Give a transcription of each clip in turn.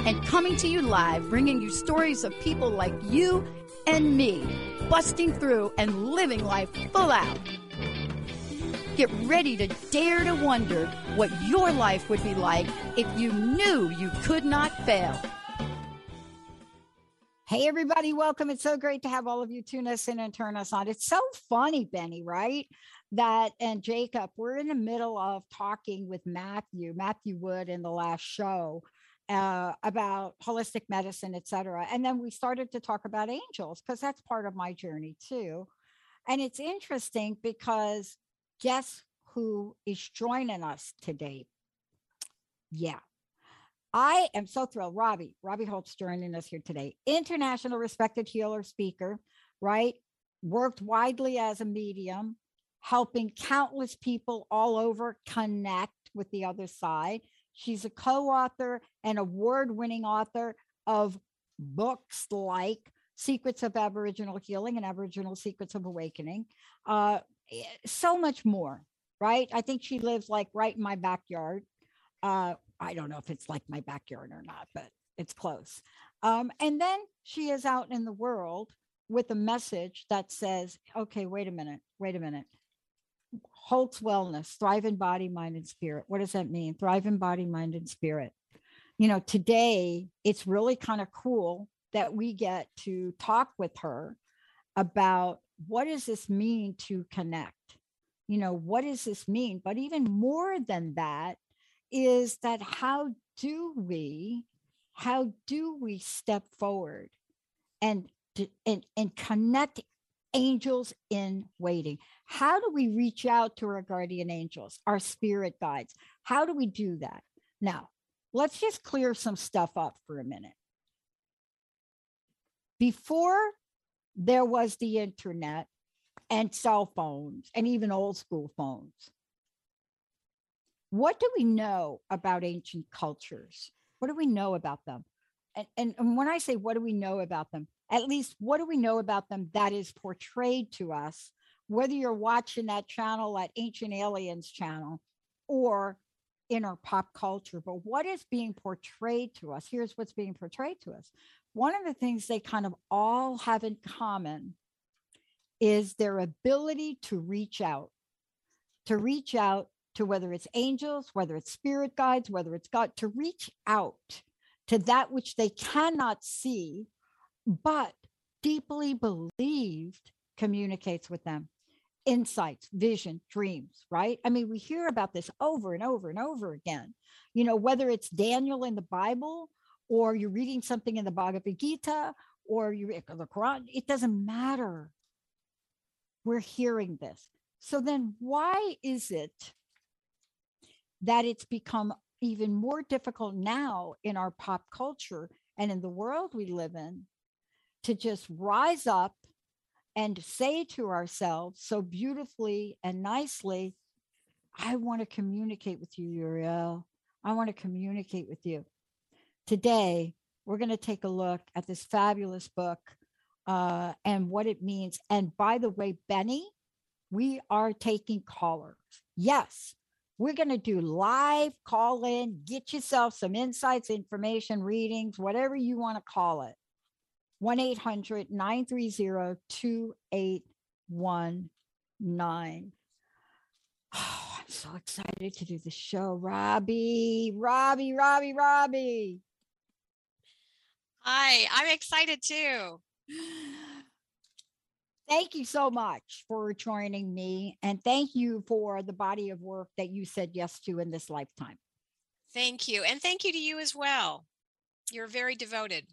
and coming to you live, bringing you stories of people like you and me, busting through and living life full out. Get ready to dare to wonder what your life would be like if you knew you could not fail. Hey, everybody, welcome. It's so great to have all of you tune us in and turn us on. It's so funny, Benny, right? That and Jacob, we're in the middle of talking with Matthew, Matthew Wood in the last show uh, about holistic medicine, et cetera. And then we started to talk about angels because that's part of my journey too. And it's interesting because guess who is joining us today? Yeah. I am so thrilled. Robbie, Robbie Holz joining us here today. International respected healer speaker, right? Worked widely as a medium, helping countless people all over connect with the other side. She's a co author and award winning author of books like Secrets of Aboriginal Healing and Aboriginal Secrets of Awakening. Uh, eh, so much more, right? I think she lives like right in my backyard. Uh, I don't know if it's like my backyard or not, but it's close. Um, and then she is out in the world with a message that says, okay, wait a minute, wait a minute. Holz Wellness, thrive in body, mind, and spirit. What does that mean? Thrive in body, mind, and spirit. You know, today it's really kind of cool that we get to talk with her about what does this mean to connect? You know, what does this mean? But even more than that is that how do we, how do we step forward and and, and connect angels in waiting. How do we reach out to our guardian angels, our spirit guides? How do we do that? Now, let's just clear some stuff up for a minute. Before there was the internet and cell phones and even old school phones, what do we know about ancient cultures? What do we know about them? And, and, and when I say what do we know about them, at least what do we know about them that is portrayed to us, whether you're watching that channel, that Ancient Aliens channel, or in our pop culture. But what is being portrayed to us? Here's what's being portrayed to us. One of the things they kind of all have in common is their ability to reach out, to reach out to whether it's angels, whether it's spirit guides, whether it's God, to reach out to that which they cannot see but deeply believed communicates with them. Insights vision dreams right? I mean we hear about this over and over and over again. You know whether it's daniel in the bible or you're reading something in the bhagavad gita or you the quran it doesn't matter. We're hearing this. So then why is it that it's become even more difficult now in our pop culture and in the world we live in to just rise up and say to ourselves so beautifully and nicely, I want to communicate with you, Uriel. I want to communicate with you. Today, we're going to take a look at this fabulous book uh, and what it means. And by the way, Benny, we are taking callers. Yes, we're going to do live call in, get yourself some insights, information, readings, whatever you want to call it. 1 800 930 2819. Oh, I'm so excited to do the show. Robbie, Robbie, Robbie, Robbie. Hi, I'm excited too. Thank you so much for joining me. And thank you for the body of work that you said yes to in this lifetime. Thank you. And thank you to you as well. You're very devoted.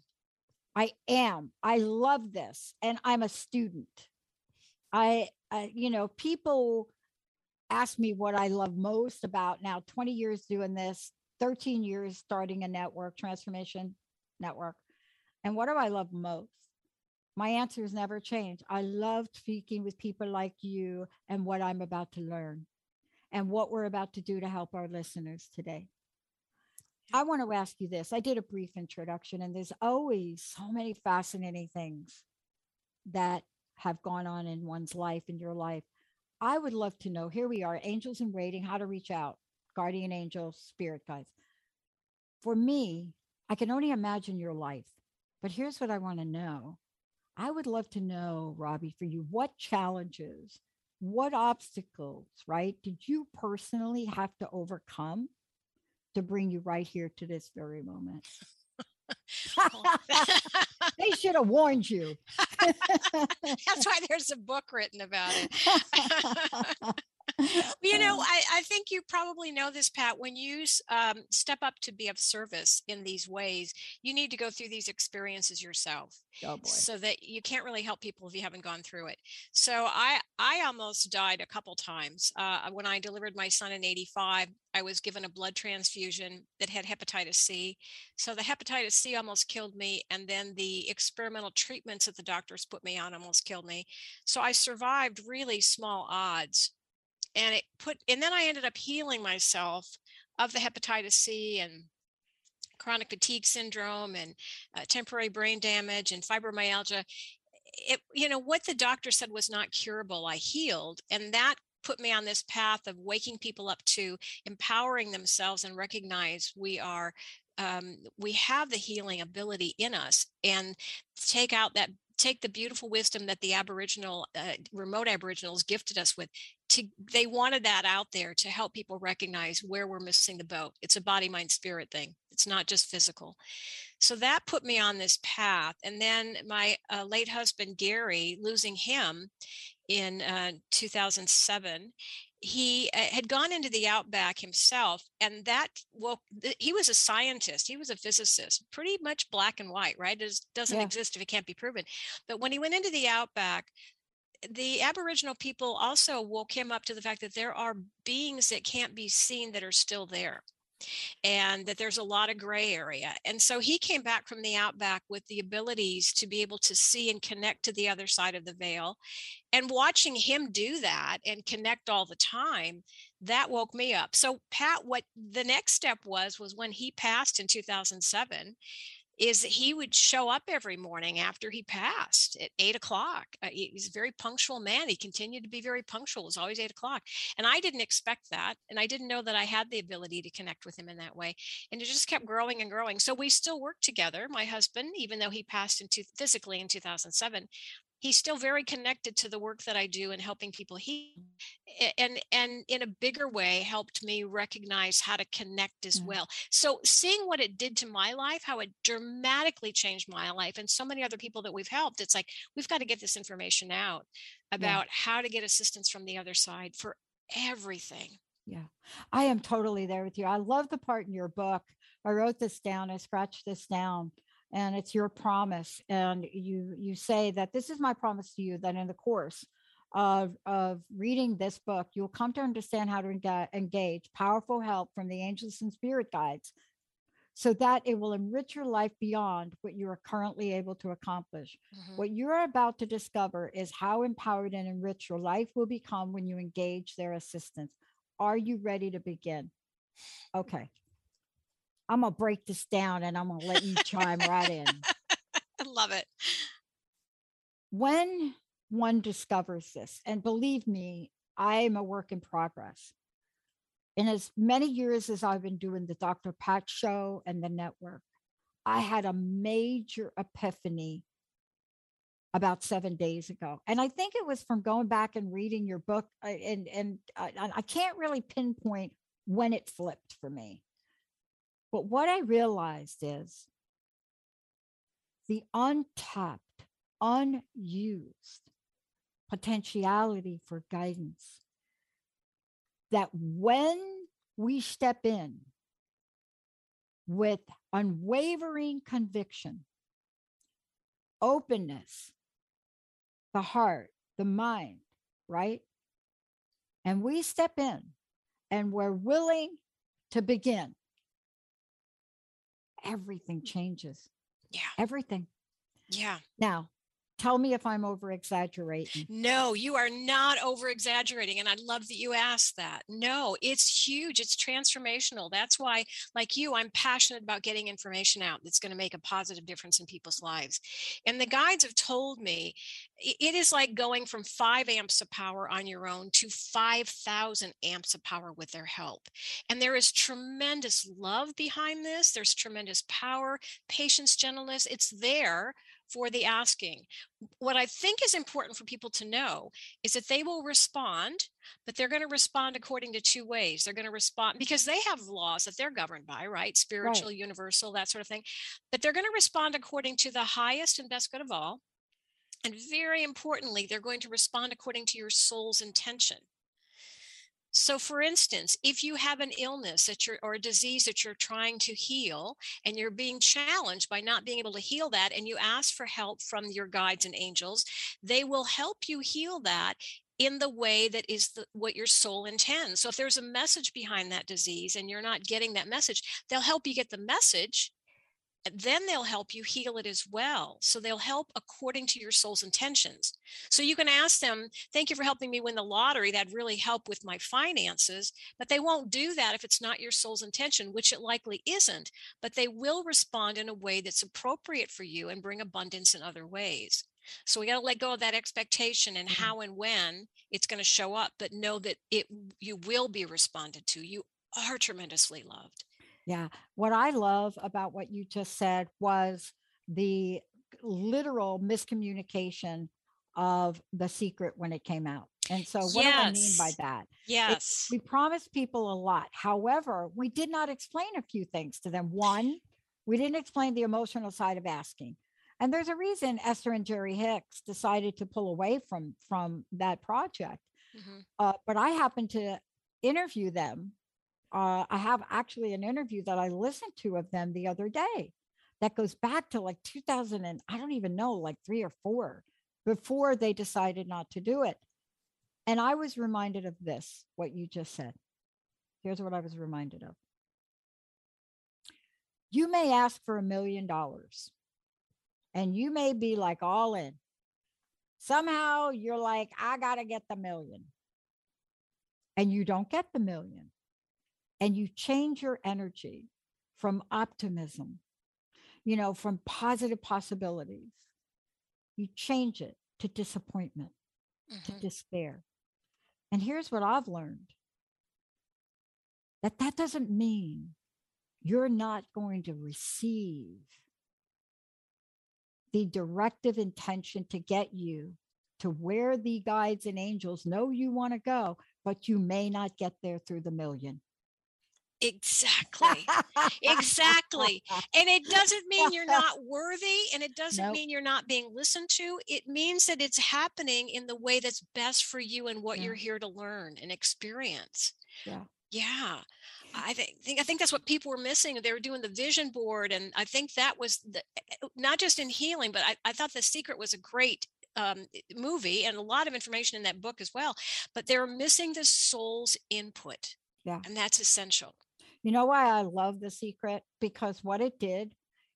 I am. I love this. And I'm a student. I, I, you know, people ask me what I love most about now 20 years doing this, 13 years starting a network, transformation network. And what do I love most? My answer has never changed. I love speaking with people like you and what I'm about to learn and what we're about to do to help our listeners today. I want to ask you this. I did a brief introduction, and there's always so many fascinating things that have gone on in one's life, in your life. I would love to know here we are, angels in waiting, how to reach out, guardian angels, spirit guides. For me, I can only imagine your life, but here's what I want to know. I would love to know, Robbie, for you, what challenges, what obstacles, right, did you personally have to overcome to bring you right here to this very moment? Oh. they should have warned you. That's why there's a book written about it. you know, I, I, think you probably know this, Pat. When you um, step up to be of service in these ways, you need to go through these experiences yourself, oh so that you can't really help people if you haven't gone through it. So I, I almost died a couple times uh, when I delivered my son in '85. I was given a blood transfusion that had hepatitis C. So the hepatitis C almost killed me, and then the experimental treatments that the doctors put me on almost killed me. So I survived really small odds and it put and then i ended up healing myself of the hepatitis c and chronic fatigue syndrome and uh, temporary brain damage and fibromyalgia. It you know what the doctor said was not curable i healed and that put me on this path of waking people up to empowering themselves and recognize we are um, we have the healing ability in us and take out that take the beautiful wisdom that the aboriginal uh, remote aboriginals gifted us with to they wanted that out there to help people recognize where we're missing the boat. It's a body mind spirit thing. It's not just physical. So that put me on this path and then my uh, late husband gary losing him in uh, 2007 he uh, had gone into the outback himself and that well he was a scientist. He was a physicist pretty much black and white right? It doesn't yeah. exist if it can't be proven. But when he went into the outback the aboriginal people also woke him up to the fact that there are beings that can't be seen that are still there and that there's a lot of gray area. And so he came back from the outback with the abilities to be able to see and connect to the other side of the veil. And watching him do that and connect all the time, that woke me up. So, Pat, what the next step was, was when he passed in 2007 is that he would show up every morning after he passed at eight o'clock. Uh, he's a very punctual man. He continued to be very punctual. It was always eight o'clock. And I didn't expect that. And I didn't know that I had the ability to connect with him in that way. And it just kept growing and growing. So we still work together. My husband, even though he passed into physically in 2007, he's still very connected to the work that I do and helping people heal and and in a bigger way helped me recognize how to connect as mm-hmm. well. So seeing what it did to my life, how it dramatically changed my life and so many other people that we've helped, it's like we've got to get this information out about yeah. how to get assistance from the other side for everything. Yeah. I am totally there with you. I love the part in your book. I wrote this down, I scratched this down and it's your promise and you you say that this is my promise to you that in the course of of reading this book you'll come to understand how to engage powerful help from the angels and spirit guides so that it will enrich your life beyond what you are currently able to accomplish. Mm-hmm. What you're about to discover is how empowered and enriched your life will become when you engage their assistance. Are you ready to begin? Okay. I'm gonna break this down and I'm gonna let you chime right in. I love it. When one discovers this, and believe me, I'm a work in progress. In as many years as I've been doing the Dr. Pat show and the network, I had a major epiphany about seven days ago. And I think it was from going back and reading your book. Uh, and, and uh, I can't really pinpoint when it flipped for me. But what I realized is the untapped, unused potentiality for guidance. That when we step in with unwavering conviction, openness, the heart, the mind, right? And we step in and we're willing to begin everything mm. changes. Yeah. Everything. Yeah. Now, tell me if I'm over exaggerating. No, you are not over exaggerating. And I love that you asked that. No, it's huge. It's transformational. That's why, like you, I'm passionate about getting information out that's going to make a positive difference in people's lives. And the guides have told me it is like going from five amps of power on your own to 5,000 amps of power with their help. And there is tremendous love behind this. There's tremendous power, patience, gentleness. It's there for the asking. What I think is important for people to know is that they will respond, but they're going to respond according to two ways. They're going to respond because they have laws that they're governed by, right? Spiritual, right. universal, that sort of thing. But they're going to respond according to the highest and best good of all. And very importantly, they're going to respond according to your soul's intention. So, for instance, if you have an illness that you're or a disease that you're trying to heal and you're being challenged by not being able to heal that, and you ask for help from your guides and angels, they will help you heal that in the way that is the, what your soul intends. So, if there's a message behind that disease and you're not getting that message, they'll help you get the message then they'll help you heal it as well. So they'll help according to your soul's intentions. So you can ask them, Thank you for helping me win the lottery. That'd really help with my finances. But they won't do that if it's not your soul's intention, which it likely isn't. But they will respond in a way that's appropriate for you and bring abundance in other ways. So we got to let go of that expectation and mm-hmm. how and when it's going to show up, but know that it you will be responded to. You are tremendously loved. Yeah. What I love about what you just said was the literal miscommunication of the secret when it came out. And so, what yes. do I mean by that? Yes. It, we promised people a lot. However, we did not explain a few things to them. One, we didn't explain the emotional side of asking. And there's a reason Esther and Jerry Hicks decided to pull away from from that project. Mm-hmm. Uh, but I happened to interview them uh, I have actually an interview that I listened to of them the other day that goes back to like 2000 and I don't even know, like three or four before they decided not to do it. And I was reminded of this, what you just said. Here's what I was reminded of. You may ask for a million dollars and you may be like all in. Somehow you're like, I got to get the million. And you don't get the million and you change your energy from optimism, you know, from positive possibilities, you change it to disappointment, mm-hmm. to despair. And here's what I've learned that that doesn't mean you're not going to receive the directive intention to get you to where the guides and angels know you want to go, but you may not get there through the million. Exactly. exactly. And it doesn't mean you're not worthy and it doesn't nope. mean you're not being listened to. It means that it's happening in the way that's best for you and what yeah. you're here to learn and experience. Yeah. Yeah. I think I think that's what people were missing. They were doing the vision board, and I think that was the, eh, eh, not just in healing, but I, I thought the secret was a great um, movie and a lot of information in that book as well. But they're missing the soul's input, yeah, and that's essential. You know why I love The Secret? Because what it did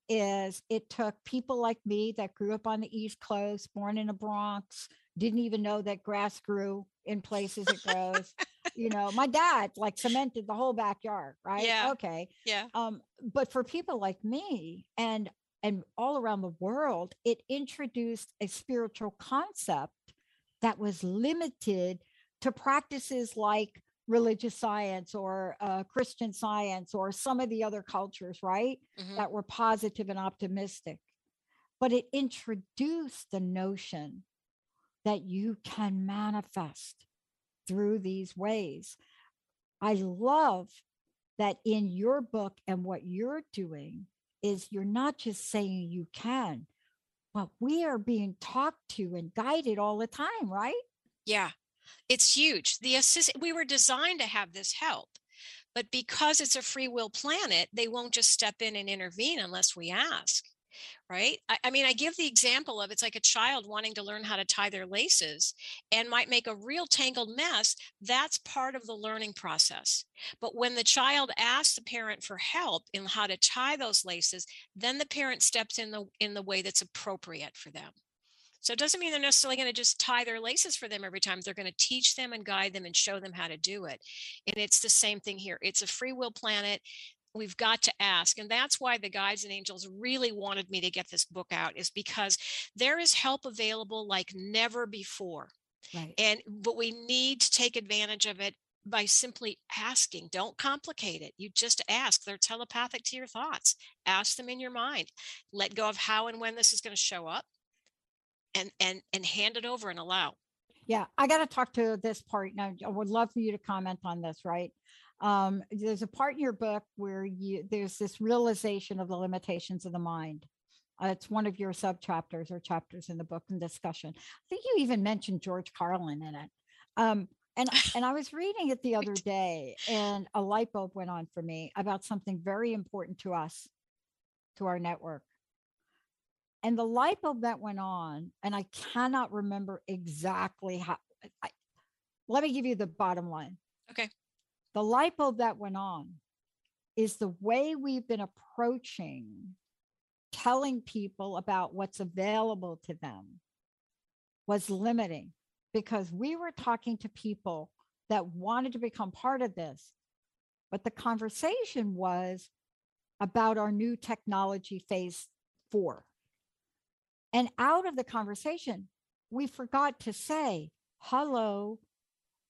is it took people like me that grew up on the East Coast, born in the Bronx, didn't even know that grass grew in places it grows. you know, my dad like cemented the whole backyard, right? Yeah. Okay. Yeah. Um, but for people like me and and all around the world, it introduced a spiritual concept that was limited to practices like religious science or uh, Christian science or some of the other cultures, right? Mm-hmm. That were positive and optimistic. But it introduced the notion that you can manifest through these ways. I love that in your book and what you're doing is you're not just saying you can, but we are being talked to and guided all the time, right? Yeah, it's huge. The assist we were designed to have this help. But because it's a free will planet, they won't just step in and intervene unless we ask. Right. I, I, mean, I give the example of it's like a child wanting to learn how to tie their laces and might make a real tangled mess. That's part of the learning process. But when the child asks the parent for help in how to tie those laces, then the parent steps in the in the way that's appropriate for them So it doesn't mean they're necessarily going to just tie their laces for them every time. They're going to teach them and guide them and show them how to do it. And it's the same thing here. It's a free will planet. We've got to ask. And that's why the guides and angels really wanted me to get this book out, is because there is help available like never before. Right. And but we need to take advantage of it by simply asking. Don't complicate it. You just ask. They're telepathic to your thoughts. Ask them in your mind. Let go of how and when this is going to show up and and and hand it over and allow. Yeah i got to talk to this part now i would love for you to comment on this right? Um, there's a part in your book where you there's this realization of the limitations of the mind. Uh, it's one of your sub chapters or chapters in the book and discussion. I think you even mentioned george carlin in it. Um, and and i was reading it the other day and a light bulb went on for me about something very important to us to our network and the light bulb that went on, and I cannot remember exactly how. I, let me give you the bottom line. Okay. The light bulb that went on is the way we've been approaching telling people about what's available to them was limiting because we were talking to people that wanted to become part of this. But the conversation was about our new technology phase four. And out of the conversation, we forgot to say, hello,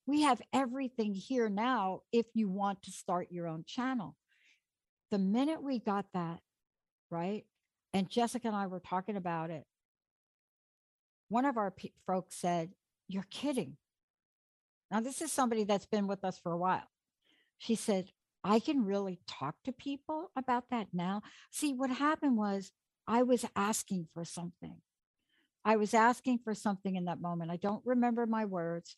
we have everything here now if you want to start your own channel. The minute we got that, right? And Jessica and I were talking about it. One of our folks said, You're kidding. Now, this is somebody that's been with us for a while. She said, I can really talk to people about that now. See, what happened was I was asking for something. I was asking for something in that moment. I don't remember my words.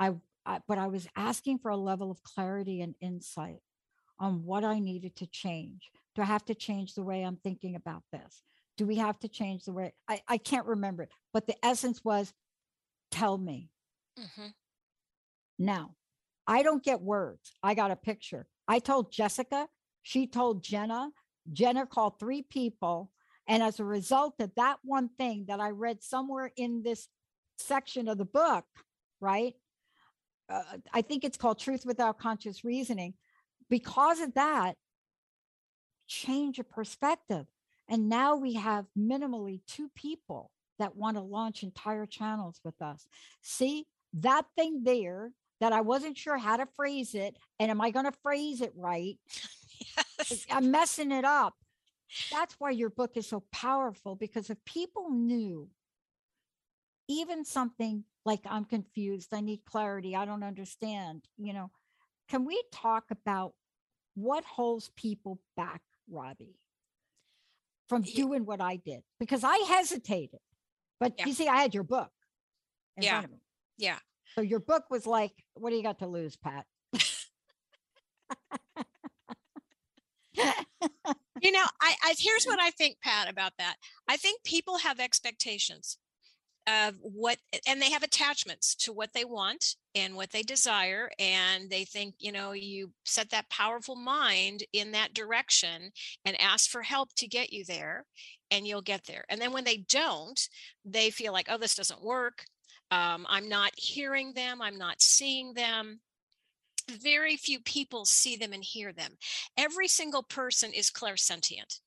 I, I, but I was asking for a level of clarity and insight on what I needed to change. Do I have to change the way I'm thinking about this? Do we have to change the way I, I can't remember it, but the essence was tell me. Mm-hmm. Now, I don't get words. I got a picture. I told Jessica, she told Jenna, Jenna called three people and as a result of that one thing that I read somewhere in this section of the book, right? Uh, I think it's called Truth Without Conscious Reasoning. Because of that, change of perspective. And now we have minimally two people that want to launch entire channels with us. See that thing there that I wasn't sure how to phrase it. And am I going to phrase it right? Yes. I'm messing it up that's why your book is so powerful because if people knew even something like I'm confused, I need clarity, I don't understand, you know, can we talk about what holds people back, Robbie, from doing what I did? Because I hesitated, but yeah. you see, I had your book yeah. front of me. Yeah. So your book was like, what do you got to lose, Pat? you know, I, I here's what I think, Pat, about that. I think people have expectations of what and they have attachments to what they want and what they desire and they think you know you set that powerful mind in that direction and ask for help to get you there and you'll get there. And then when they don't they feel like oh this doesn't work. Um, i'm not hearing them. I'm not seeing them very few people see them and hear them. Every single person is clairsentient.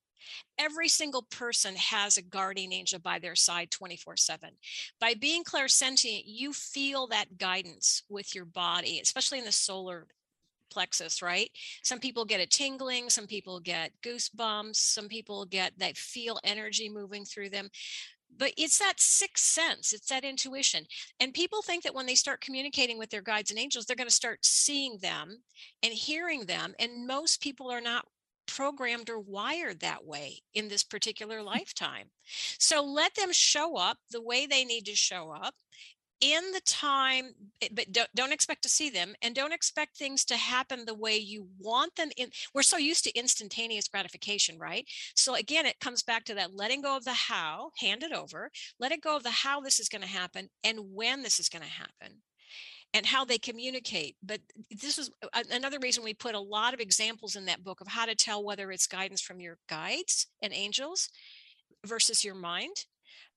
Every single person has a guardian angel by their side 24 7. By being clairsentient, you feel that guidance with your body, especially in the solar plexus, right? Some people get a tingling, some people get goosebumps, some people get that feel energy moving through them but it's that sixth sense it's that intuition and people think that when they start communicating with their guides and angels they're going to start seeing them and hearing them and most people are not programmed or wired that way in this particular lifetime. So let them show up the way they need to show up in the time eh, but don't, don't expect to see them and don't expect things to happen the way you want them in we're so used to instantaneous gratification right? So again it comes back to that letting go of the how hand it over let it go of the how this is going to happen and when this is going to happen and how they communicate. But this is another reason we put a lot of examples in that book of how to tell whether it's guidance from your guides and angels versus your mind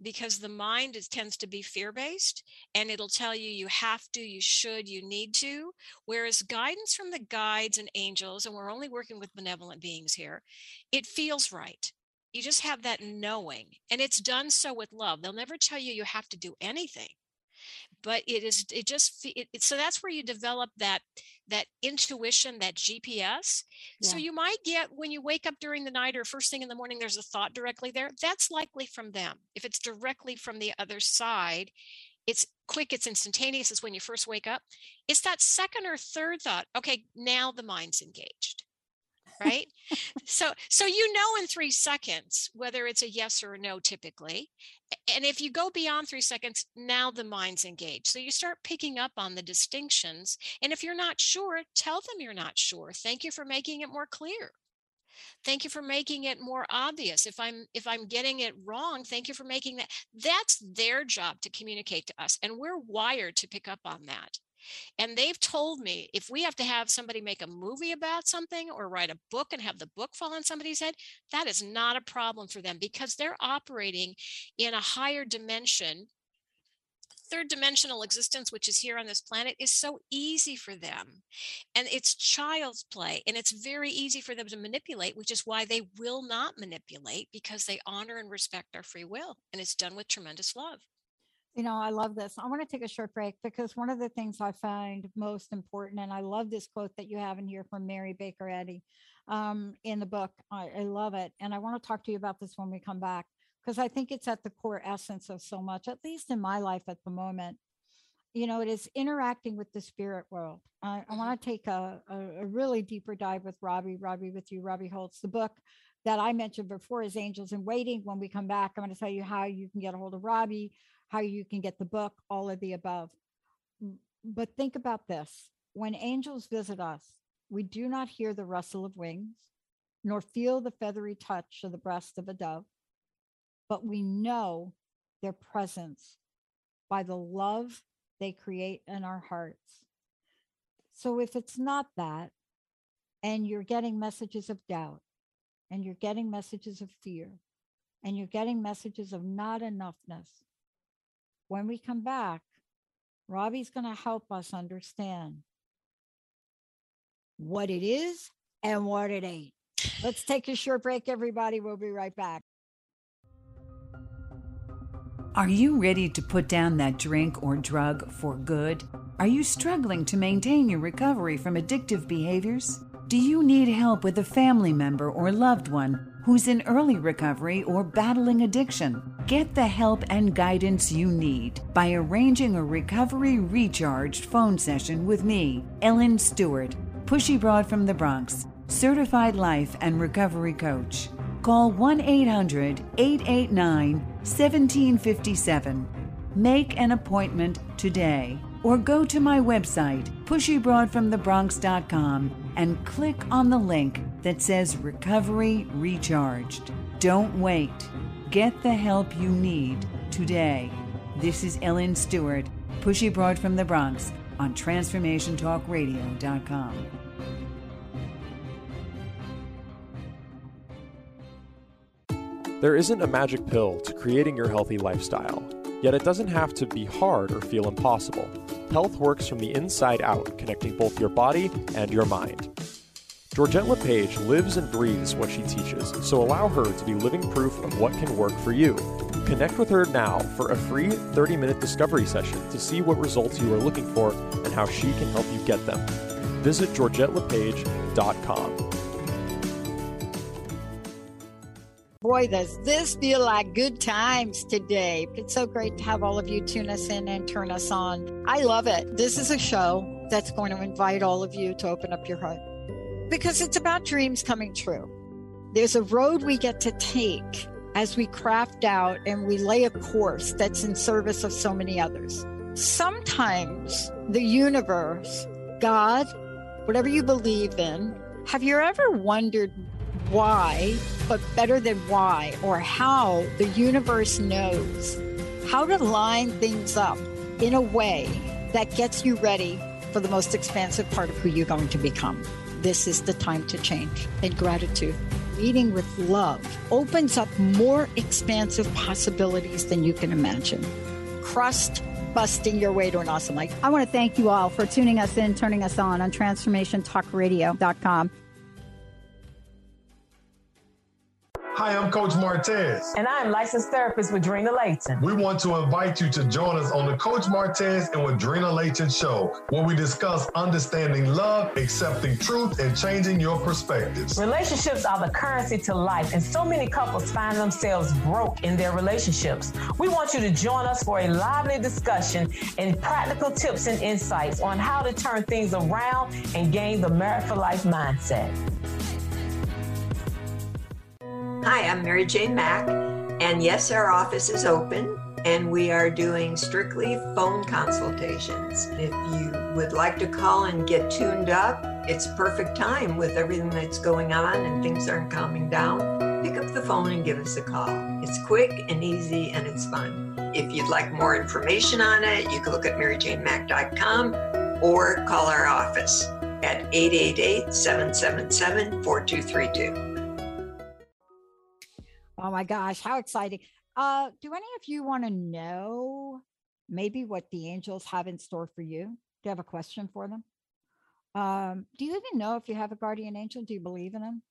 because the mind is, tends to be fear based and it'll tell you you have to, you should, you need to. Whereas guidance from the guides and angels, and we're only working with benevolent beings here, it feels right. You just have that knowing, and it's done so with love. They'll never tell you you have to do anything but it is it just it, it, so that's where you develop that that intuition that gps yeah. so you might get when you wake up during the night or first thing in the morning there's a thought directly there that's likely from them. If it's directly from the other side it's quick it's instantaneous it's when you first wake up. It's that second or third thought okay now the mind's engaged right? So so you know in 3 seconds whether it's a yes or a no typically and if you go beyond 3 seconds now the mind's engaged. So you start picking up on the distinctions and if you're not sure tell them you're not sure. Thank you for making it more clear. Thank you for making it more obvious. If i'm if i'm getting it wrong thank you for making that that's their job to communicate to us and we're wired to pick up on that and they've told me if we have to have somebody make a movie about something or write a book and have the book fall on somebody's head, that is not a problem for them because they're operating in a higher dimension. Third dimensional existence, which is here on this planet, is so easy for them. And it's child's play. And it's very easy for them to manipulate, which is why they will not manipulate because they honor and respect our free will. And it's done with tremendous love. You know, I love this. I want to take a short break because one of the things I find most important, and I love this quote that you have in here from Mary Baker Eddy um, in the book. I, I love it. And I want to talk to you about this when we come back because I think it's at the core essence of so much, at least in my life at the moment. You know, it is interacting with the spirit world. I, I want to take a, a, a really deeper dive with Robbie, Robbie with you, Robbie Holz. The book that I mentioned before is Angels in Waiting. When we come back, I'm going to tell you how you can get a hold of Robbie, how you can get the book, all of the above. But think about this when angels visit us, we do not hear the rustle of wings, nor feel the feathery touch of the breast of a dove, but we know their presence by the love they create in our hearts. So if it's not that, and you're getting messages of doubt, and you're getting messages of fear, and you're getting messages of not enoughness, when we come back, Robbie's going to help us understand what it is and what it ain't. Let's take a short break, everybody. We'll be right back. Are you ready to put down that drink or drug for good? Are you struggling to maintain your recovery from addictive behaviors? Do you need help with a family member or loved one who's in early recovery or battling addiction. Get the help and guidance you need by arranging a recovery recharged phone session with me, Ellen Stewart, Pushy Broad from the Bronx, certified life and recovery coach. Call 1 800 889 1757. Make an appointment today or go to my website, pushybroadfromthebronx.com, and click on the link that says Recovery Recharged. Don't wait. Get the help you need today. This is Ellen Stewart, Pushy Broad from the Bronx on TransformationTalkRadio.com. There isn't a magic pill to creating your healthy lifestyle, yet it doesn't have to be hard or feel impossible. Health works from the inside out, connecting both your body and your mind. Georgette LePage lives and breathes what she teaches, so allow her to be living proof of what can work for you. Connect with her now for a free 30 minute discovery session to see what results you are looking for and how she can help you get them. Visit GeorgetteLePage.com. Boy, does this feel like good times today. It's so great to have all of you tune us in and turn us on. I love it. This is a show that's going to invite all of you to open up your heart because it's about dreams coming true. There's a road we get to take as we craft out and we lay a course that's in service of so many others. Sometimes the universe, God, whatever you believe in, have you ever wondered why, but better than why, or how the universe knows how to line things up in a way that gets you ready for the most expansive part of who you're going to become? this is the time to change. And gratitude. leading with love opens up more expansive possibilities than you can imagine. Crust busting your way to an awesome life. I want to thank you all for tuning us in, turning us on on transformationtalkradio.com. Hi, I'm Coach Martez. And I'm licensed therapist with Drina Layton. We want to invite you to join us on the Coach Martez and with Drina Layton show, where we discuss understanding love, accepting truth, and changing your perspectives. Relationships are the currency to life, and so many couples find themselves broke in their relationships. We want you to join us for a lively discussion and practical tips and insights on how to turn things around and gain the merit for life mindset. Hi, I'm Mary Jane Mack, and yes, our office is open and we are doing strictly phone consultations. If you would like to call and get tuned up, it's perfect time with everything that's going on and things aren't calming down. Pick up the phone and give us a call. It's quick and easy and it's fun. If you'd like more information on it, you can look at maryjanemack.com or call our office at 888 777 4232. Oh my gosh, how exciting. Uh, do any of you want to know maybe what the angels have in store for you? Do you have a question for them? Um, do you even know if you have a guardian angel? Do you believe in them?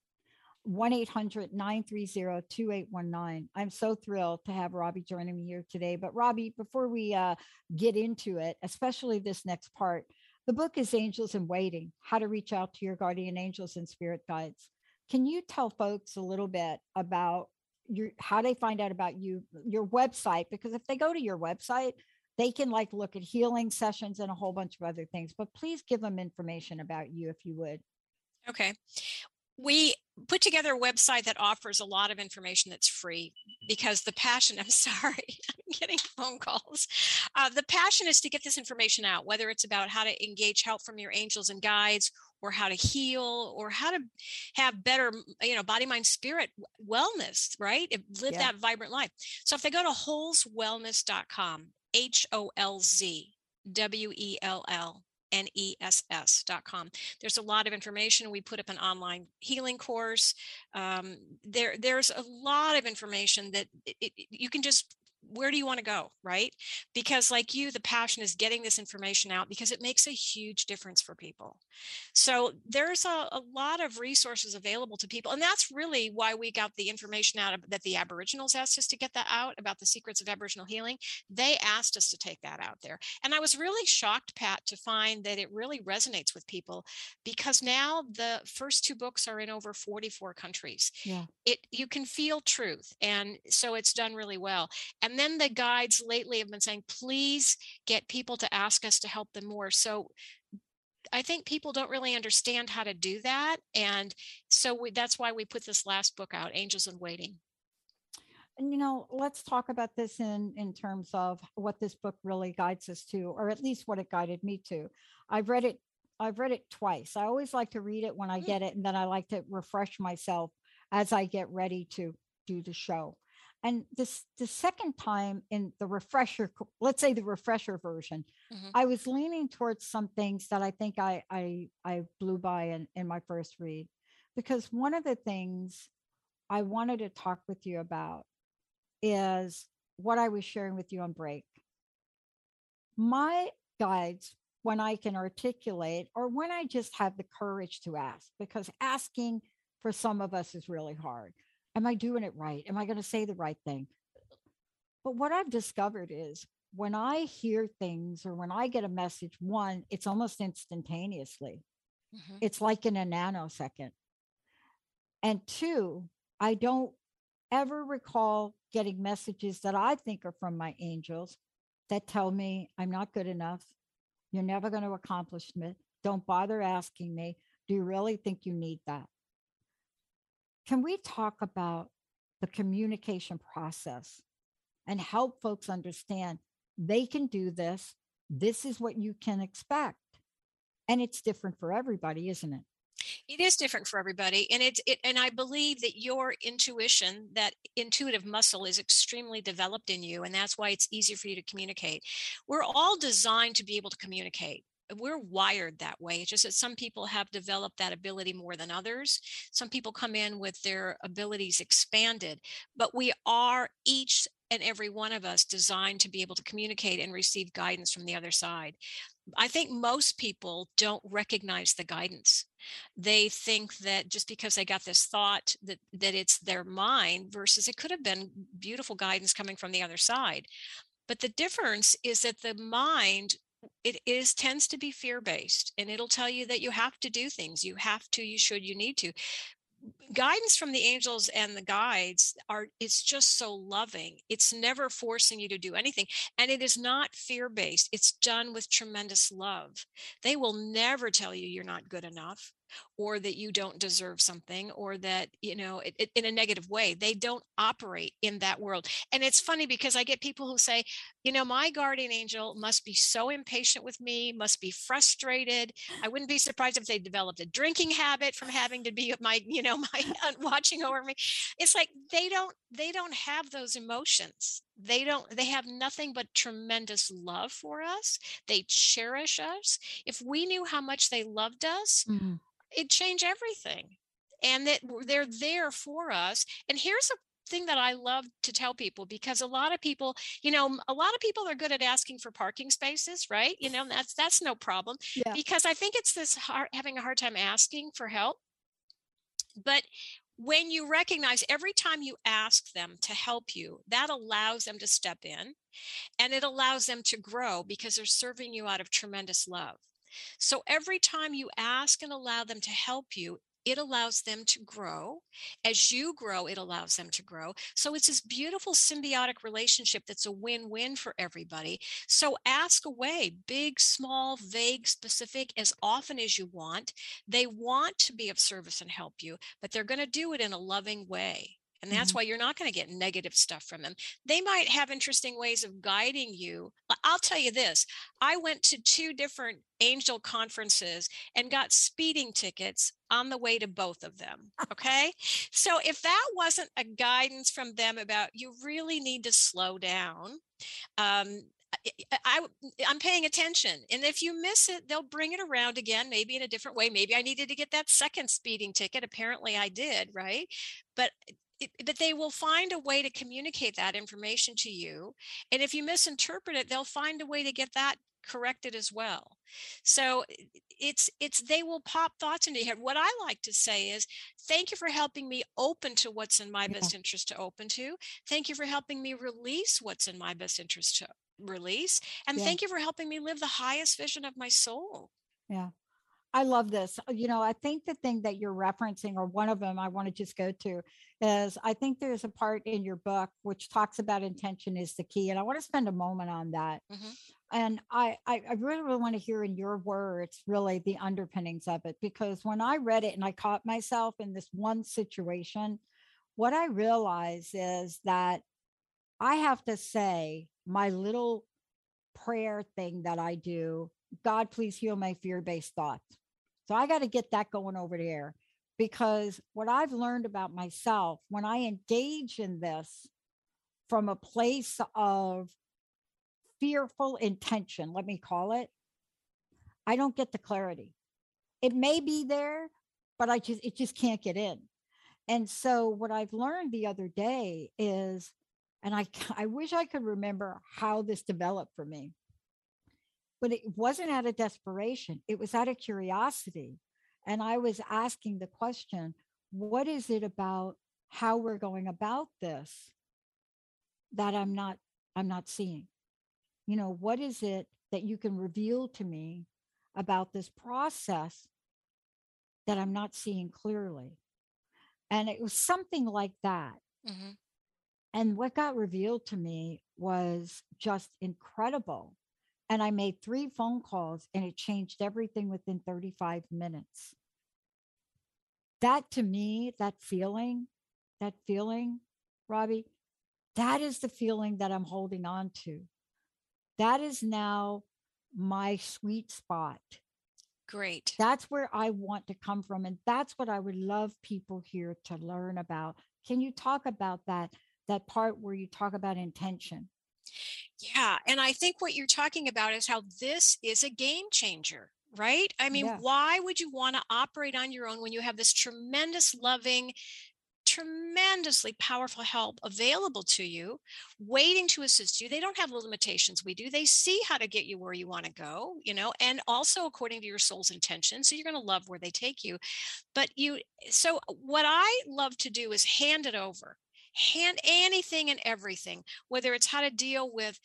1 800 930 2819. I'm so thrilled to have Robbie joining me here today. But, Robbie, before we uh, get into it, especially this next part, the book is Angels in Waiting How to Reach Out to Your Guardian Angels and Spirit Guides. Can you tell folks a little bit about your how they find out about you your website because if they go to your website they can like look at healing sessions and a whole bunch of other things but please give them information about you if you would. Okay we put together a website that offers a lot of information that's free because the passion i'm sorry i'm getting phone calls. Uh, the passion is to get this information out whether it's about how to engage help from your angels and guides or how to heal or how to have better you know body mind spirit wellness right? Live yeah. that vibrant life. So if they go to holzwellness.com h-o-l-z w-e-l-l N-E-S-S.com. There's a lot of information. We put up an online healing course. Um, there, there's a lot of information that it, it, you can just where do you want to go right? Because like you the passion is getting this information out because it makes a huge difference for people. So there's a, a, lot of resources available to people and that's really why we got the information out of, that the aboriginals asked us to get that out about the secrets of aboriginal healing. They asked us to take that out there. And i was really shocked pat to find that it really resonates with people because now the first two books are in over 44 countries. Yeah. It you can feel truth and so it's done really well. And and then the guides lately have been saying, please get people to ask us to help them more. So I think people don't really understand how to do that. And so we, that's why we put this last book out, Angels in Waiting. And you know, let's talk about this in in terms of what this book really guides us to, or at least what it guided me to. I've read it. I've read it twice. I always like to read it when I mm. get it, and then I like to refresh myself as I get ready to do the show. And this the second time in the refresher, let's say the refresher version, mm-hmm. I was leaning towards some things that I think I I I blew by in, in my first read. Because one of the things I wanted to talk with you about is what I was sharing with you on break. My guides, when I can articulate or when I just have the courage to ask, because asking for some of us is really hard am I doing it right? Am I going to say the right thing? But what I've discovered is when I hear things or when I get a message, one, it's almost instantaneously. Mm-hmm. It's like in a nanosecond. And two, I don't ever recall getting messages that I think are from my angels that tell me I'm not good enough. You're never going to accomplish it. Don't bother asking me. Do you really think you need that? Can we talk about the communication process and help folks understand they can do this? This is what you can expect. And it's different for everybody, isn't it? it is different for everybody and it's it and i believe that your intuition that intuitive muscle is extremely developed in you and that's why it's easier for you to communicate we're all designed to be able to communicate we're wired that way. It's just that some people have developed that ability more than others. Some people come in with their abilities expanded, but we are each and every one of us designed to be able to communicate and receive guidance from the other side. I think most people don't recognize the guidance. They think that just because they got this thought that that it's their mind versus it could have been beautiful guidance coming from the other side. But the difference is that the mind it is tends to be fear based and it'll tell you that you have to do things you have to you should you need to guidance from the angels and the guides are it's just so loving. It's never forcing you to do anything and it is not fear based it's done with tremendous love. They will never tell you you're not good enough or that you don't deserve something or that you know it, it, in a negative way. They don't operate in that world. And it's funny because i get people who say you know my guardian angel must be so impatient with me must be frustrated. I wouldn't be surprised if they developed a drinking habit from having to be my you know my watching over me. It's like they don't they don't have those emotions. They don't they have nothing but tremendous love for us. They cherish us. If we knew how much they loved us mm-hmm it changed everything. And that they're there for us. And here's a thing that I love to tell people because a lot of people, you know, a lot of people are good at asking for parking spaces, right? You know, that's that's no problem yeah. because I think it's this hard, having a hard time asking for help. But when you recognize every time you ask them to help you, that allows them to step in and it allows them to grow because they're serving you out of tremendous love. So every time you ask and allow them to help you, it allows them to grow. As you grow, it allows them to grow. So it's this beautiful symbiotic relationship that's a win win for everybody. So ask away, big, small, vague, specific, as often as you want. They want to be of service and help you, but they're going to do it in a loving way. And that's mm-hmm. why you're not going to get negative stuff from them. They might have interesting ways of guiding you. I'll tell you this I went to two different angel conferences and got speeding tickets on the way to both of them. Okay. so if that wasn't a guidance from them about you really need to slow down, um, I, I'm paying attention. And if you miss it, they'll bring it around again, maybe in a different way. Maybe I needed to get that second speeding ticket. Apparently I did, right? But but they will find a way to communicate that information to you and if you misinterpret it they'll find a way to get that corrected as well. So it's it's they will pop thoughts into your head. What i like to say is thank you for helping me open to what's in my yeah. best interest to open to. Thank you for helping me release what's in my best interest to release and yeah. thank you for helping me live the highest vision of my soul. Yeah I love this. Uh, you know, I think the thing that you're referencing, or one of them I want to just go to, is I think there's a part in your book which talks about intention is the key. And I want to spend a moment on that. Mm-hmm. And I, I, I really, really want to hear in your words, really the underpinnings of it. Because when I read it and I caught myself in this one situation, what I realize is that I have to say my little prayer thing that I do God, please heal my fear based thoughts. I got to get that going over there because what I've learned about myself when I engage in this from a place of fearful intention, let me call it, I don't get the clarity. It may be there, but I just it just can't get in. And so what I've learned the other day is and I I wish I could remember how this developed for me but it wasn't out of desperation, it was out of curiosity. And I was asking the question what is it about how we're going about this that I'm not I'm not seeing? You know, what is it that you can reveal to me about this process that I'm not seeing clearly? And it was something like that. Mm-hmm. And what got revealed to me was just incredible. And I made three phone calls and it changed everything within 35 minutes. That to me, that feeling, that feeling, Robbie, that is the feeling that I'm holding on to. That is now my sweet spot. Great. That's where I want to come from. And that's what I would love people here to learn about. Can you talk about that? That part where you talk about intention? Yeah. And I think what you're talking about is how this is a game changer, right? I mean, Yeah. why would you want to operate on your own when you have this tremendous, loving, tremendously powerful help available to you, waiting to assist you? They don't have the limitations we do. They see how to get you where you want to go, you know, and also according to your soul's intention. So you're going to love where they take you. But you, so what I love to do is hand it over hand anything and everything, whether it's how to deal with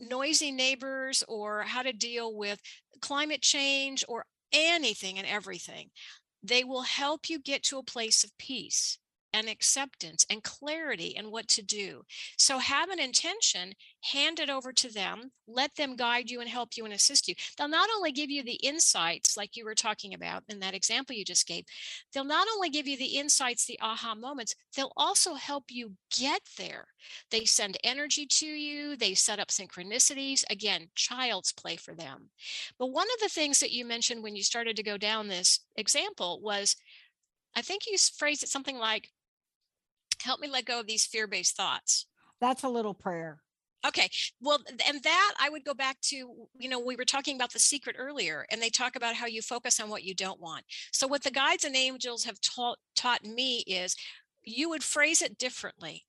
noisy neighbors or how to deal with climate change or anything and everything. They will help you get to a place of peace and acceptance and clarity and what to do. So have an intention, hand it over to them, let them guide you and help you and assist you. They'll not only give you the insights, like you were talking about in that example you just gave, they'll not only give you the insights, the aha moments, they'll also help you get there. They send energy to you, they set up synchronicities. Again, child's play for them. But one of the things that you mentioned when you started to go down this example was I think you phrased it something like, help me let go of these fear-based thoughts That's a little prayer. okay well and that i would go back to you know we were talking about the secret earlier and they talk about how you focus on what you don't want so what the guides and angels have taught taught me is you would phrase it differently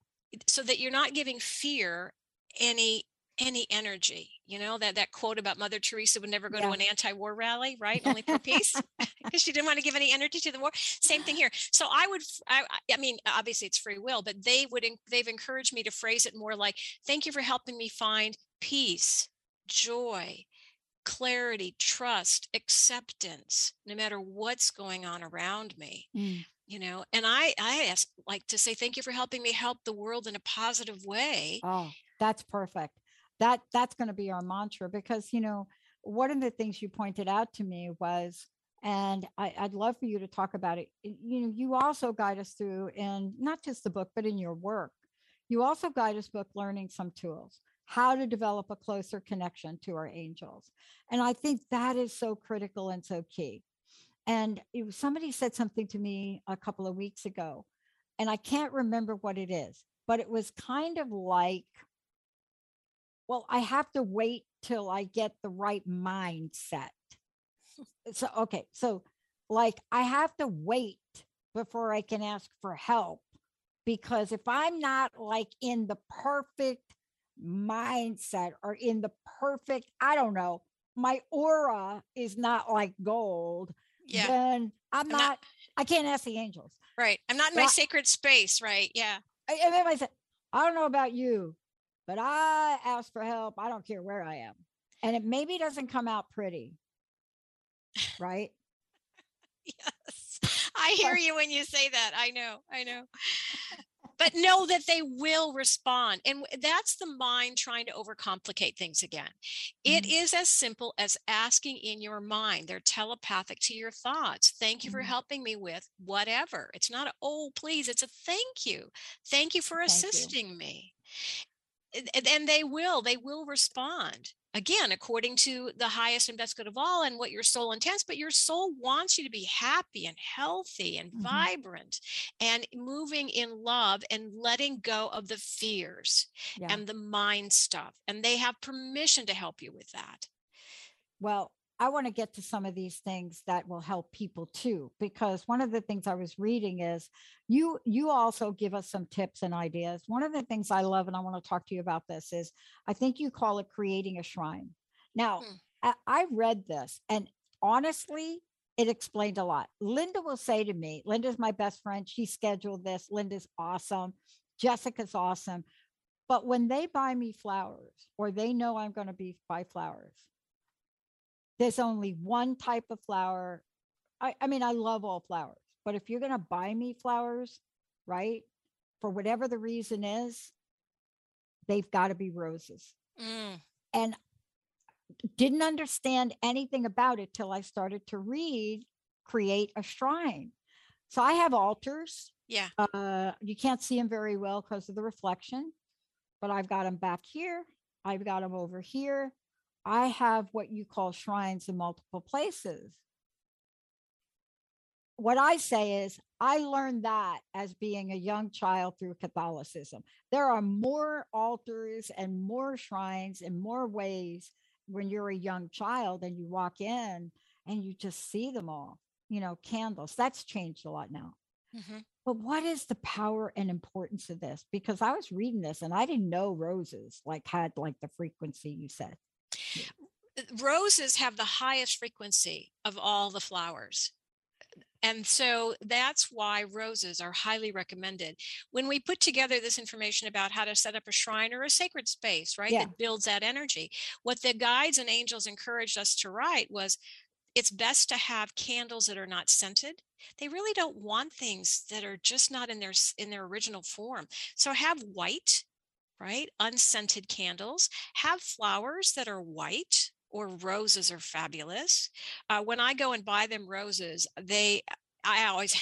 so that you're not giving fear any any energy you know that that quote about mother teresa would never go Yeah. to an anti-war rally right only for peace because she didn't want to give any energy to the war same thing here so i would I, I mean obviously it's free will but they would they've encouraged me to phrase it more like thank you for helping me find peace joy clarity trust acceptance no matter what's going on around me Mm. you know and i i ask like to say thank you for helping me help the world in a positive way Oh, that's perfect. That that's going to be our mantra because you know one of the things you pointed out to me was, and I, I'd love for you to talk about it. You know, you also guide us through in not just the book, but in your work. You also guide us book learning some tools, how to develop a closer connection to our angels, and I think that is so critical and so key. And it somebody said something to me a couple of weeks ago, and I can't remember what it is, but it was kind of like well, I have to wait till I get the right mindset. So, okay. So, like, I have to wait before I can ask for help because if I'm not like in the perfect mindset or in the perfect, I don't know, my aura is not like gold, yeah then I'm, I'm not, not- I can't ask the angels. right i'm not in my Well, sacred space right yeah I, and then I said, I don't know about you, but I ask for help. I don't care where I am. And it maybe doesn't come out pretty. Right. yes i hear you when you say that i know i know but know that they will respond and that's the mind trying to overcomplicate things again It Mhm. is as simple as asking in your mind they're telepathic to your thoughts thank you for Mhm. helping me with whatever it's not a oh please it's a thank you thank you for Thank you. assisting me and they will they will respond again according to the highest and best good of all and what your soul intends but your soul wants you to be happy and healthy and Mhm. vibrant and moving in love and letting go of the fears Yeah. and the mind stuff and they have permission to help you with that Well, I want to get to some of these things that will help people too, because one of the things I was reading is you you also give us some tips and ideas. One of the things I love, and I want to talk to you about this, is I think you call it creating a shrine. Now, Hmm. I, I read this, and honestly, it explained a lot. Linda will say to me, Linda's my best friend. She scheduled this. Linda's awesome. Jessica's awesome. But when they buy me flowers or they know I'm going to be buy flowers, there's only one type of flower. I, I mean, I love all flowers, but if you're going to buy me flowers, right, for whatever the reason is, they've got to be roses. Mm, And didn't understand anything about it till I started to read Create a Shrine. So I have altars. yeah Uh, you can't see them very well because of the reflection, but I've got them back here. I've got them over here. I have what you call shrines in multiple places. What I say is, I learned that as being a young child through Catholicism. There are more altars and more shrines and more ways when you're a young child and you walk in and you just see them all, you know, candles. That's changed a lot now. Mm-hmm. But what is the power and importance of this? Because I was reading this and I didn't know roses like had like the frequency you said. Roses have the highest frequency of all the flowers. And so that's why roses are highly recommended. When we put together this information about how to set up a shrine or a sacred space, right, yeah. that builds that energy, what the guides and angels encouraged us to write was it's best to have candles that are not scented they really don't want things that are just not in their in their original form so have white right unscented candles have flowers that are white or roses are fabulous. Uh, when I go and buy them roses, they I always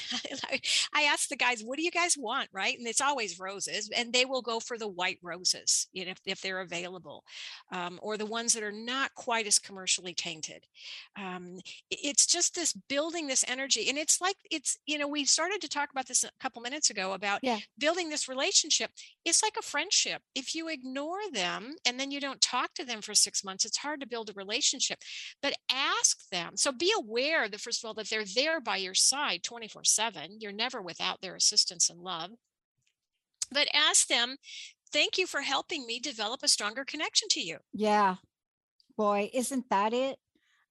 I ask the guys, what do you guys want? Right. And it's always roses. And they will go for the white roses, you know, if, if they're available, um, or the ones that are not quite as commercially tainted. Um, it's just this building this energy. And it's like it's, you know, we started to talk about this a couple minutes ago about yeah. building this relationship. It's like a friendship. If you ignore them and then you don't talk to them for six months, it's hard to build a relationship. But ask them. So be aware that first of all that they're there by your side side 24 7. You're never without their assistance and love. But ask them, thank you for helping me develop a stronger connection to you. Yeah. Boy, isn't that it?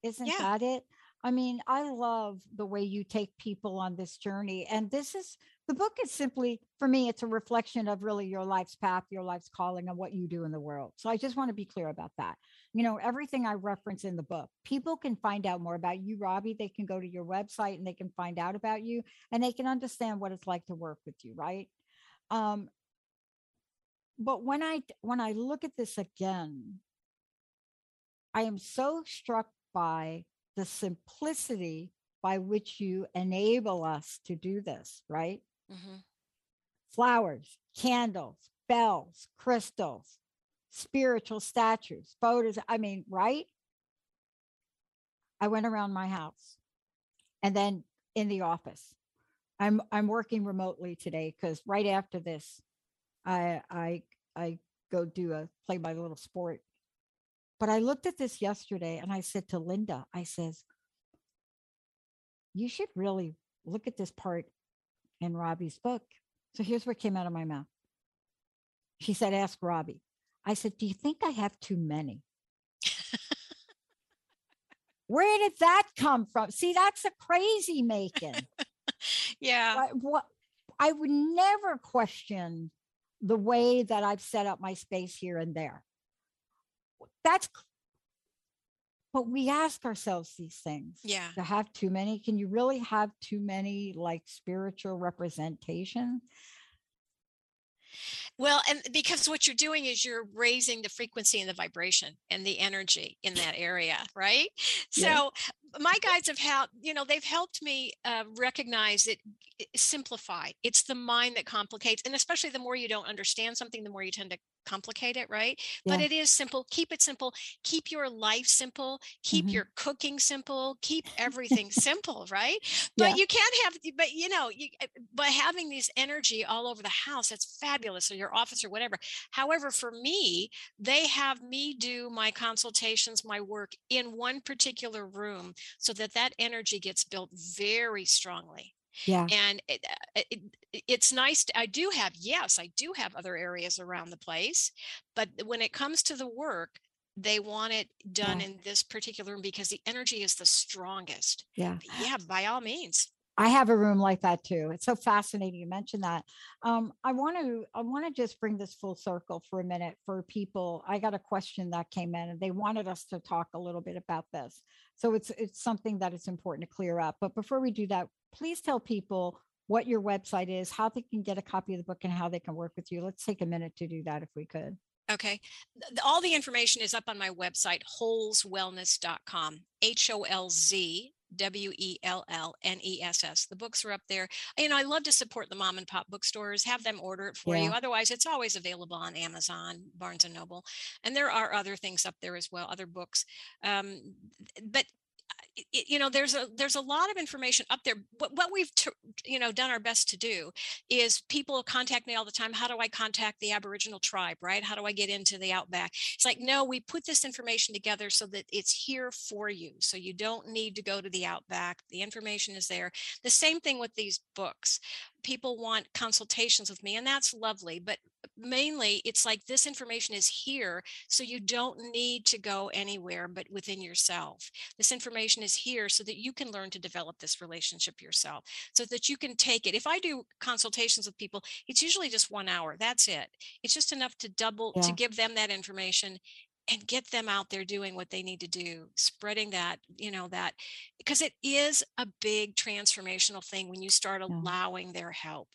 Isn't yeah. that it? I mean, I love the way you take people on this journey. And this is the book is simply, for me, it's a reflection of really your life's path, your life's calling, and what you do in the world. So I just want to be clear about that. You know, everything I reference in the book, people can find out more about you, Robbie. They can go to your website and they can find out about you and they can understand what it's like to work with you, right? Um, but when I when I look at this again, I am so struck by the simplicity by which you enable us to do this, right? Mm-hmm. Flowers, candles, bells, crystals, spiritual statues, photos. I mean, right? I went around my house and then in the office. I'm I'm working remotely today because right after this, I I I go do a play my little sport. But I looked at this yesterday and I said to Linda, I says, you should really look at this part in Robbie's book. So here's what came out of my mouth. She said, Ask Robbie. I said, Do you think I have too many? Where did that come from? See, that's a crazy making. yeah. I, what I would never question the way that I've set up my space here and there. That's but we ask ourselves these things. Yeah. To have too many, can you really have too many like spiritual representation? Well, and because what you're doing is you're raising the frequency and the vibration and the energy in that area, right? So yeah. My guides have helped, you know, they've helped me uh, recognize it, it simplify. It's the mind that complicates. And especially the more you don't understand something, the more you tend to complicate it, right? Yeah. But it is simple. Keep it simple. Keep your life simple. Keep mm-hmm. your cooking simple. Keep everything simple, right? But yeah. you can't have, but you know, you, eh, by having this energy all over the house, that's fabulous, or your office or whatever. However, for me, they have me do my consultations, my work in one particular room so that that energy gets built very strongly. Yeah. And it, uh, it, it's nice to, i do have yes i do have other areas around the place but when it comes to the work they want it done yeah. in this particular room because the energy is the strongest. Yeah. Yeah by all means I have a room like that too. It's so fascinating you mentioned that. Um, I want to I want to just bring this full circle for a minute for people. I got a question that came in and they wanted us to talk a little bit about this. So it's it's something that it's important to clear up. But before we do that, please tell people what your website is, how they can get a copy of the book and how they can work with you. Let's take a minute to do that if we could. Okay. All the information is up on my website, holzwellness.com, H O L Z W E L L N E S S. The books are up there. You know, I love to support the mom and pop bookstores, have them order it for yeah. you. Otherwise, it's always available on Amazon, Barnes and Noble. And there are other things up there as well, other books. Um, but it, you know there's a there's a lot of information up there what, what we've t- you know done our best to do is people contact me all the time how do i contact the aboriginal tribe? right? How do i get into the outback? It's like no we put this information together so that it's here for you so you don't need to go to the outback the information is there. The same thing with these books. People want consultations with me and that's lovely but mainly it's like this information is here so you don't need to go anywhere but within yourself. This information is here so that you can learn to develop this relationship yourself so that you can take it. If i do consultations with people it's usually just one hour that's it. It's just enough to double yeah. to give them that information and get them out there doing what they need to do spreading that you know that because it is a big transformational thing when you start allowing their help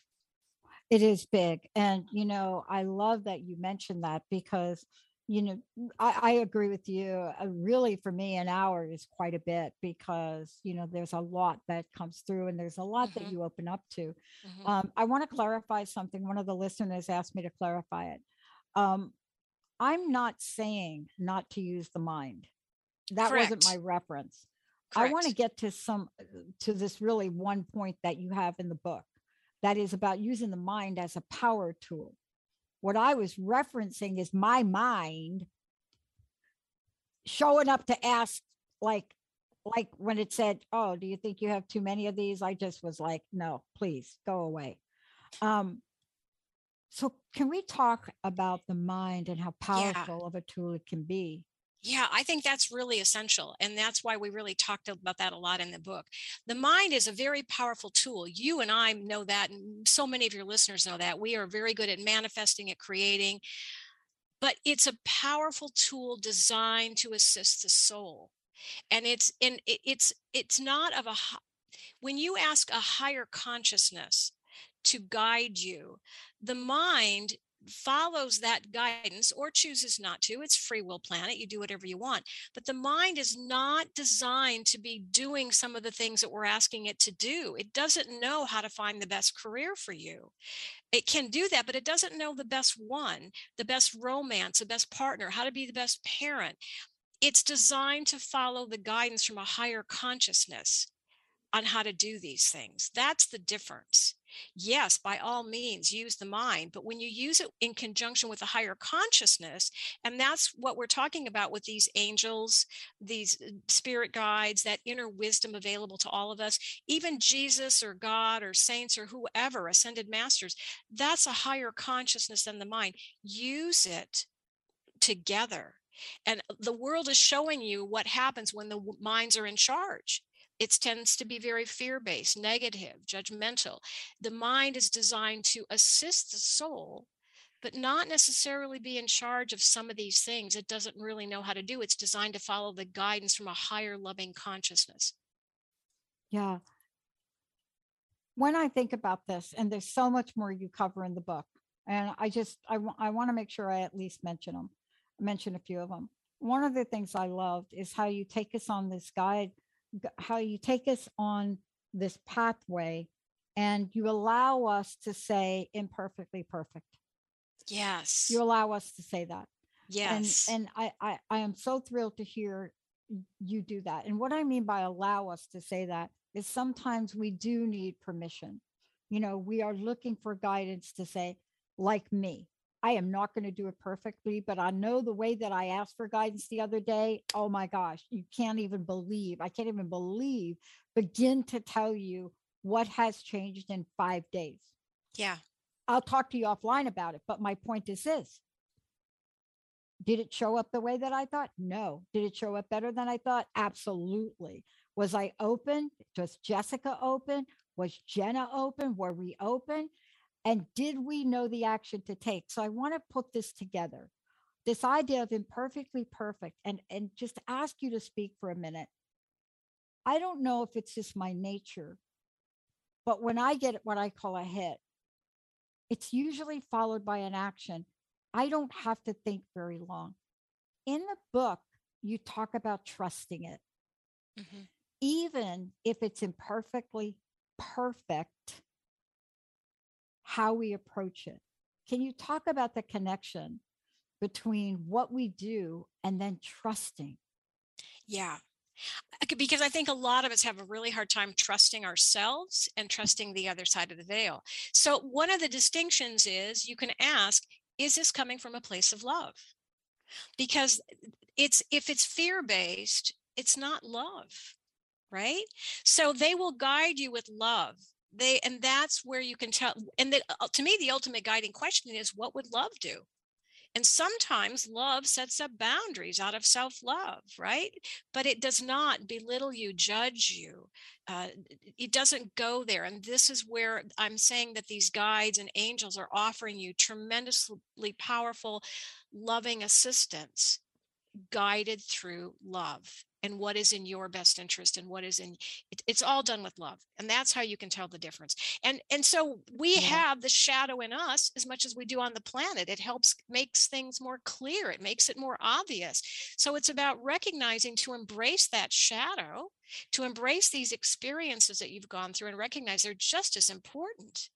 it is big and you know i love that you mentioned that because you know i, I agree with you uh, really for me an hour is quite a bit because you know there's a lot that comes through and there's a lot mm-hmm. that you open up to mm-hmm. um, i want to clarify something one of the listeners asked me to clarify it um, I'm not saying not to use the mind. That Correct. wasn't my reference. Correct. I want to get to some to this really one point that you have in the book that is about using the mind as a power tool. What I was referencing is my mind showing up to ask like like when it said, "Oh, do you think you have too many of these?" I just was like, "No, please go away." Um, so, can we talk about the mind and how powerful yeah. of a tool it can be? Yeah, I think that's really essential. And that's why we really talked about that a lot in the book. The mind is a very powerful tool. You and I know that, and so many of your listeners know that. We are very good at manifesting, at creating, but it's a powerful tool designed to assist the soul. And it's in it's it's not of a when you ask a higher consciousness to guide you. The mind follows that guidance or chooses not to. It's free will planet. You do whatever you want. But the mind is not designed to be doing some of the things that we're asking it to do. It doesn't know how to find the best career for you. It can do that, but it doesn't know the best one, the best romance, the best partner, how to be the best parent. It's designed to follow the guidance from a higher consciousness on how to do these things. That's the difference yes, by all means, use the mind. But when you use it in conjunction with a higher consciousness, and that's what we're talking about with these angels, these uh, spirit guides, that inner wisdom available to all of us, even Jesus or God or saints or whoever, ascended masters, that's a higher consciousness than the mind. Use it together. And the world is showing you what happens when the minds are in charge it tends to be very fear based, negative, judgmental. The mind is designed to assist the soul, but not necessarily be in charge of some of these things. It doesn't really know how to do. It's designed to follow the guidance from a higher loving consciousness. Yeah. When I think about this, and there's so much more you cover in the book, and I just I, w- I want to make sure I at least mention them, mention a few of them. One of the things I loved is how you take us on this guide how you take us on this pathway and you allow us to say imperfectly perfect. Yes. You allow us to say that. Yes. And and I, I I am so thrilled to hear you do that. And what I mean by allow us to say that is sometimes we do need permission. You know, we are looking for guidance to say, like me, I am not going to do it perfectly, but I know the way that I asked for guidance the other day. Oh my gosh, you can't even believe, I can't even believe, begin to tell you what has changed in five days. Yeah. I'll talk to you offline about it. But my point is this Did it show up the way that I thought? No. Did it show up better than I thought? Absolutely. Was I open? Was Jessica open? Was Jenna open? Were we open? And did we know the action to take? So I want to put this together this idea of imperfectly perfect and, and just ask you to speak for a minute. I don't know if it's just my nature, but when I get what I call a hit, it's usually followed by an action. I don't have to think very long. In the book, you talk about trusting it. Mm-hmm. Even if it's imperfectly perfect, how we approach it. Can you talk about the connection between what we do and then trusting? Yeah. because I think a lot of us have a really hard time trusting ourselves and trusting the other side of the veil. So, one of the distinctions is you can ask, is this coming from a place of love? Because it's if it's fear based, it's not love, right? So they will guide you with love. They and that's where you can tell. And uh, to me, the ultimate guiding question is, what would love do? And sometimes love sets up boundaries out of self love, right? But it does not belittle you, judge you. Uh, it doesn't go there. And this is where I'm saying that these guides and angels are offering you tremendously powerful, loving assistance guided through love and what is in your best interest and what is in it, it's all done with love and that's how you can tell the difference. And and so we yeah. have the shadow in us as much as we do on the planet. It helps makes things more clear. It makes it more obvious. So it's about recognizing to embrace that shadow to embrace these experiences that you've gone through and recognize they're just as important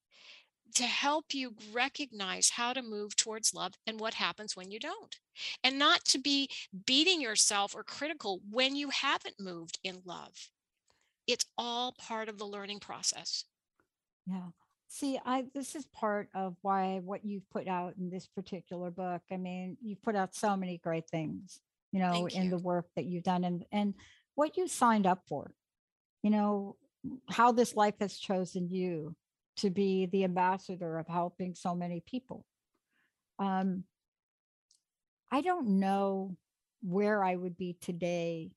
to help you recognize how to move towards love and what happens when you don't. And not to be beating yourself or critical when you haven't moved in love. It's all part of the learning process. Yeah. See, I this is part of why what you've put out in this particular book. I mean, you've put out so many great things, you know, Thank in the work that you've done and and what you signed up for. You know, how this life has chosen you to be the ambassador of helping so many people. Um, I don't know where I would be today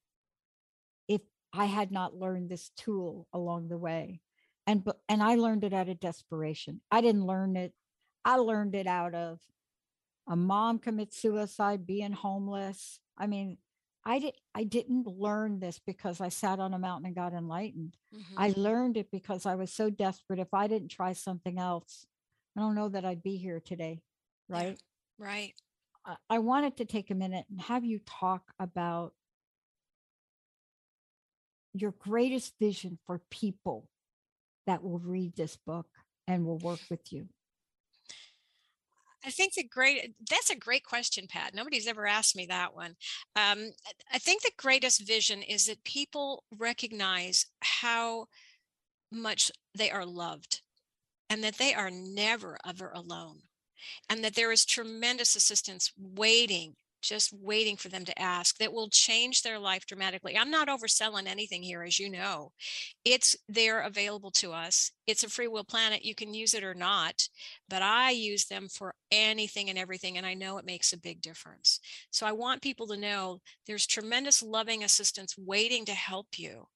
if I had not learned this tool along the way. And and I learned it out of desperation. I didn't learn it. I learned it out of a mom commits suicide, being homeless. I mean, I did I didn't learn this because I sat on a mountain and got enlightened. Mhm. I learned it because I was so desperate. If I didn't try something else, I don't know that I'd be here today. Yeah. Right. Right. I- I wanted to take a minute and have you talk about your greatest vision for people that will read this book and will work with you. I think the great that's a great question, Pat. Nobody's ever asked me that one. Um, I- I think the greatest vision is that people recognize how much they are loved and that they are never ever alone and that there is tremendous assistance waiting just waiting for them to ask that will change their life dramatically. I'm not overselling anything here, as you know. It's there available to us. It's a free will planet. You can use it or not, but I use them for anything and everything. And I know it makes a big difference. So I want people to know there's tremendous loving assistance waiting to help you.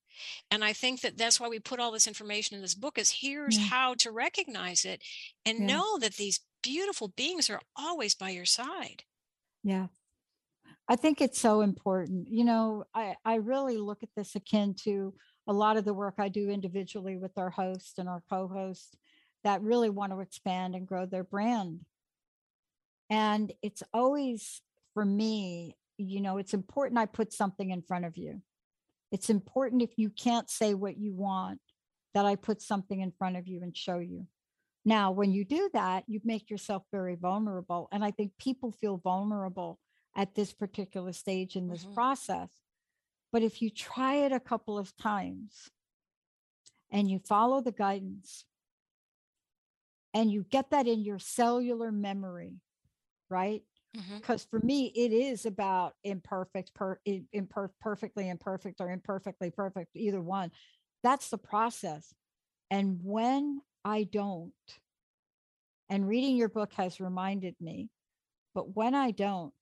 And I think that that's why we put all this information in this book is here's Yeah. how to recognize it and Yeah. know that these beautiful beings are always by your side. Yeah. I think it's so important. You know, I, I really look at this akin to a lot of the work I do individually with our host and our co host that really want to expand and grow their brand. And it's always for me, you know, it's important I put something in front of you. It's important if you can't say what you want, that I put something in front of you and show you. Now, when you do that, you make yourself very vulnerable. And I think people feel vulnerable at this particular stage in this Mhm. process. But if you try it a couple of times and you follow the guidance and you get that in your cellular memory, right? Mhm. Because for me, it is about imperfect, per, imper- perfectly imperfect or imperfectly perfect, either one. That's the process. And when I don't, and reading your book has reminded me, but when I don't,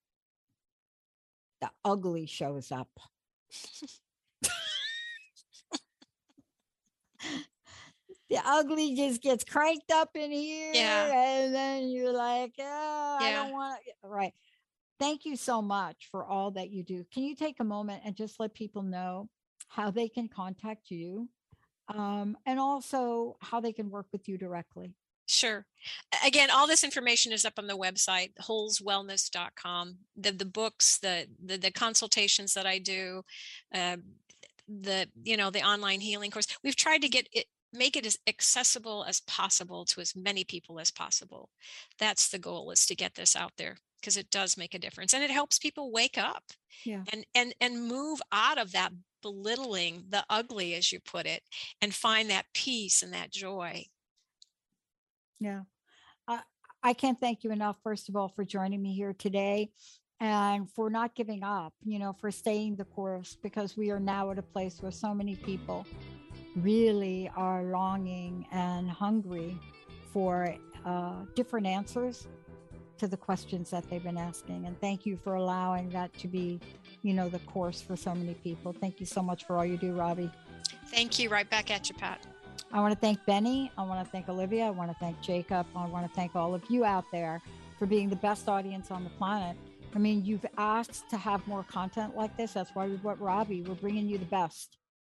the ugly shows up. the ugly just gets cranked up in here. And then you're like, oh, I don't want to. Right. Thank you so much for all that you do. Can you take a moment and just let people know how they can contact you um, and also how they can work with you directly? Sure. Again, all this information is up on the website, holzwellness.com. The the books, the the, the consultations that I do, uh, the you know the online healing course. We've tried to get it make it as accessible as possible to as many people as possible. That's the goal is to get this out there because it does make a difference and it helps people wake up Yeah. and and and move out of that belittling the ugly, as you put it, and find that peace and that joy. Yeah. I, I can't thank you enough, first of all, for joining me here today and for not giving up, you know, for staying the course, because we are now at a place where so many people really are longing and hungry for uh, different answers to the questions that they've been asking. And thank you for allowing that to be, you know, the course for so many people. Thank you so much for all you do, Robbie. Thank you. Right back at you, Pat. I want to thank Benny. I want to thank Olivia. I want to thank Jacob. I want to thank all of you out there for being the best audience on the planet. I mean, you've asked to have more content like this. That's why we brought Robbie. We're bringing you the best.